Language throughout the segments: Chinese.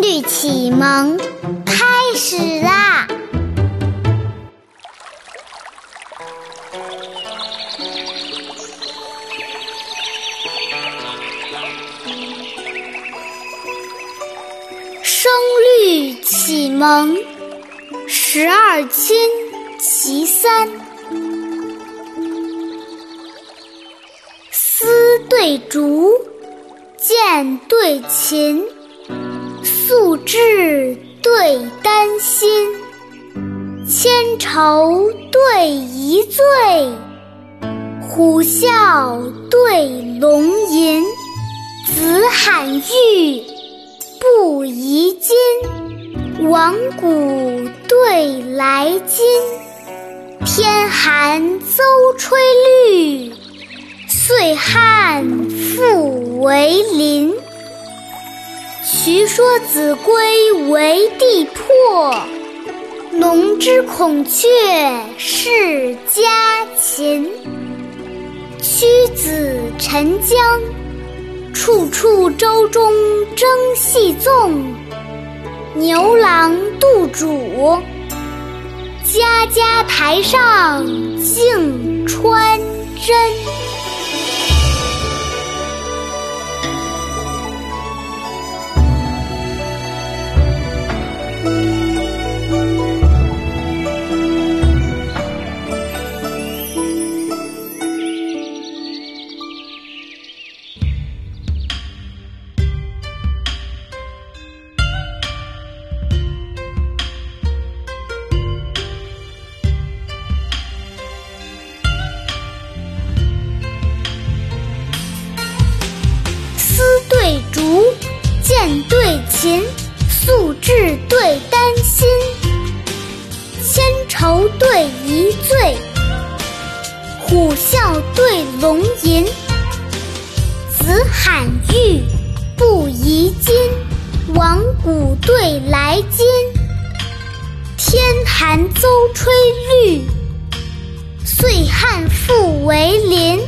律启蒙开始啦！声律启蒙十二亲其三，丝对竹，剑对琴，志对丹心，千愁对一醉，虎啸对龙吟，子罕玉。不疑今，王古对来今。天寒邹吹绿，岁旱复为林。徐说子规为帝破，农之孔雀是家禽。屈子沉江。处处舟中争细纵，牛郎渡主，家家台上竞穿针。琴，素质对丹心，千愁对一醉，虎啸对龙吟，子罕玉不疑今，王古对来今，天寒邹吹绿，岁旱复为林。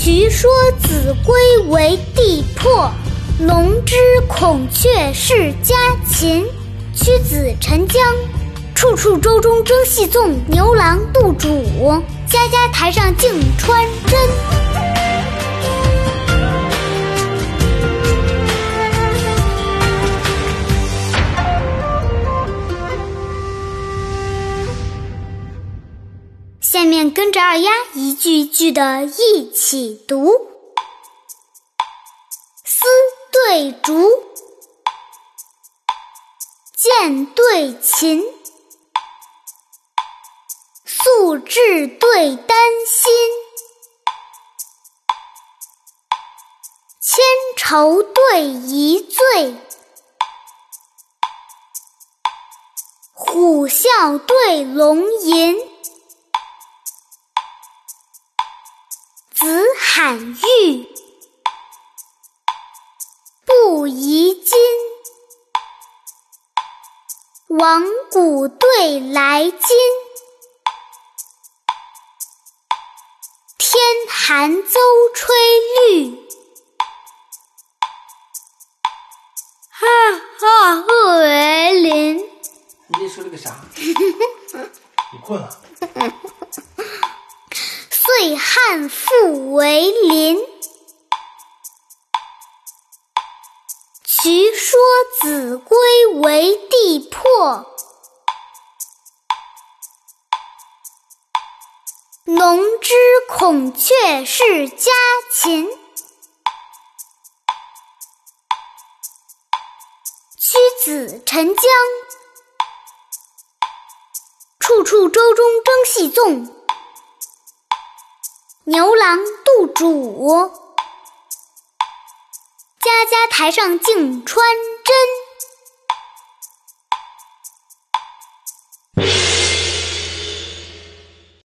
徐说子规为地破。龙之孔雀是家禽，屈子沉江，处处舟中争细纵，牛郎渡主，家家台上竞穿针。下面跟着二丫一句一句的一起读。对竹，剑对琴，素质对丹心，千愁对一醉，虎啸对龙吟，子罕玉。不疑今，王鼓对来今。天寒邹吹绿，哈哈复为林。你这说了个啥？你困了？岁旱复为林。渠说子规为帝破，农知孔雀是家禽。屈子沉江，处处舟中争细纵，牛郎渡主。家家台上净穿针。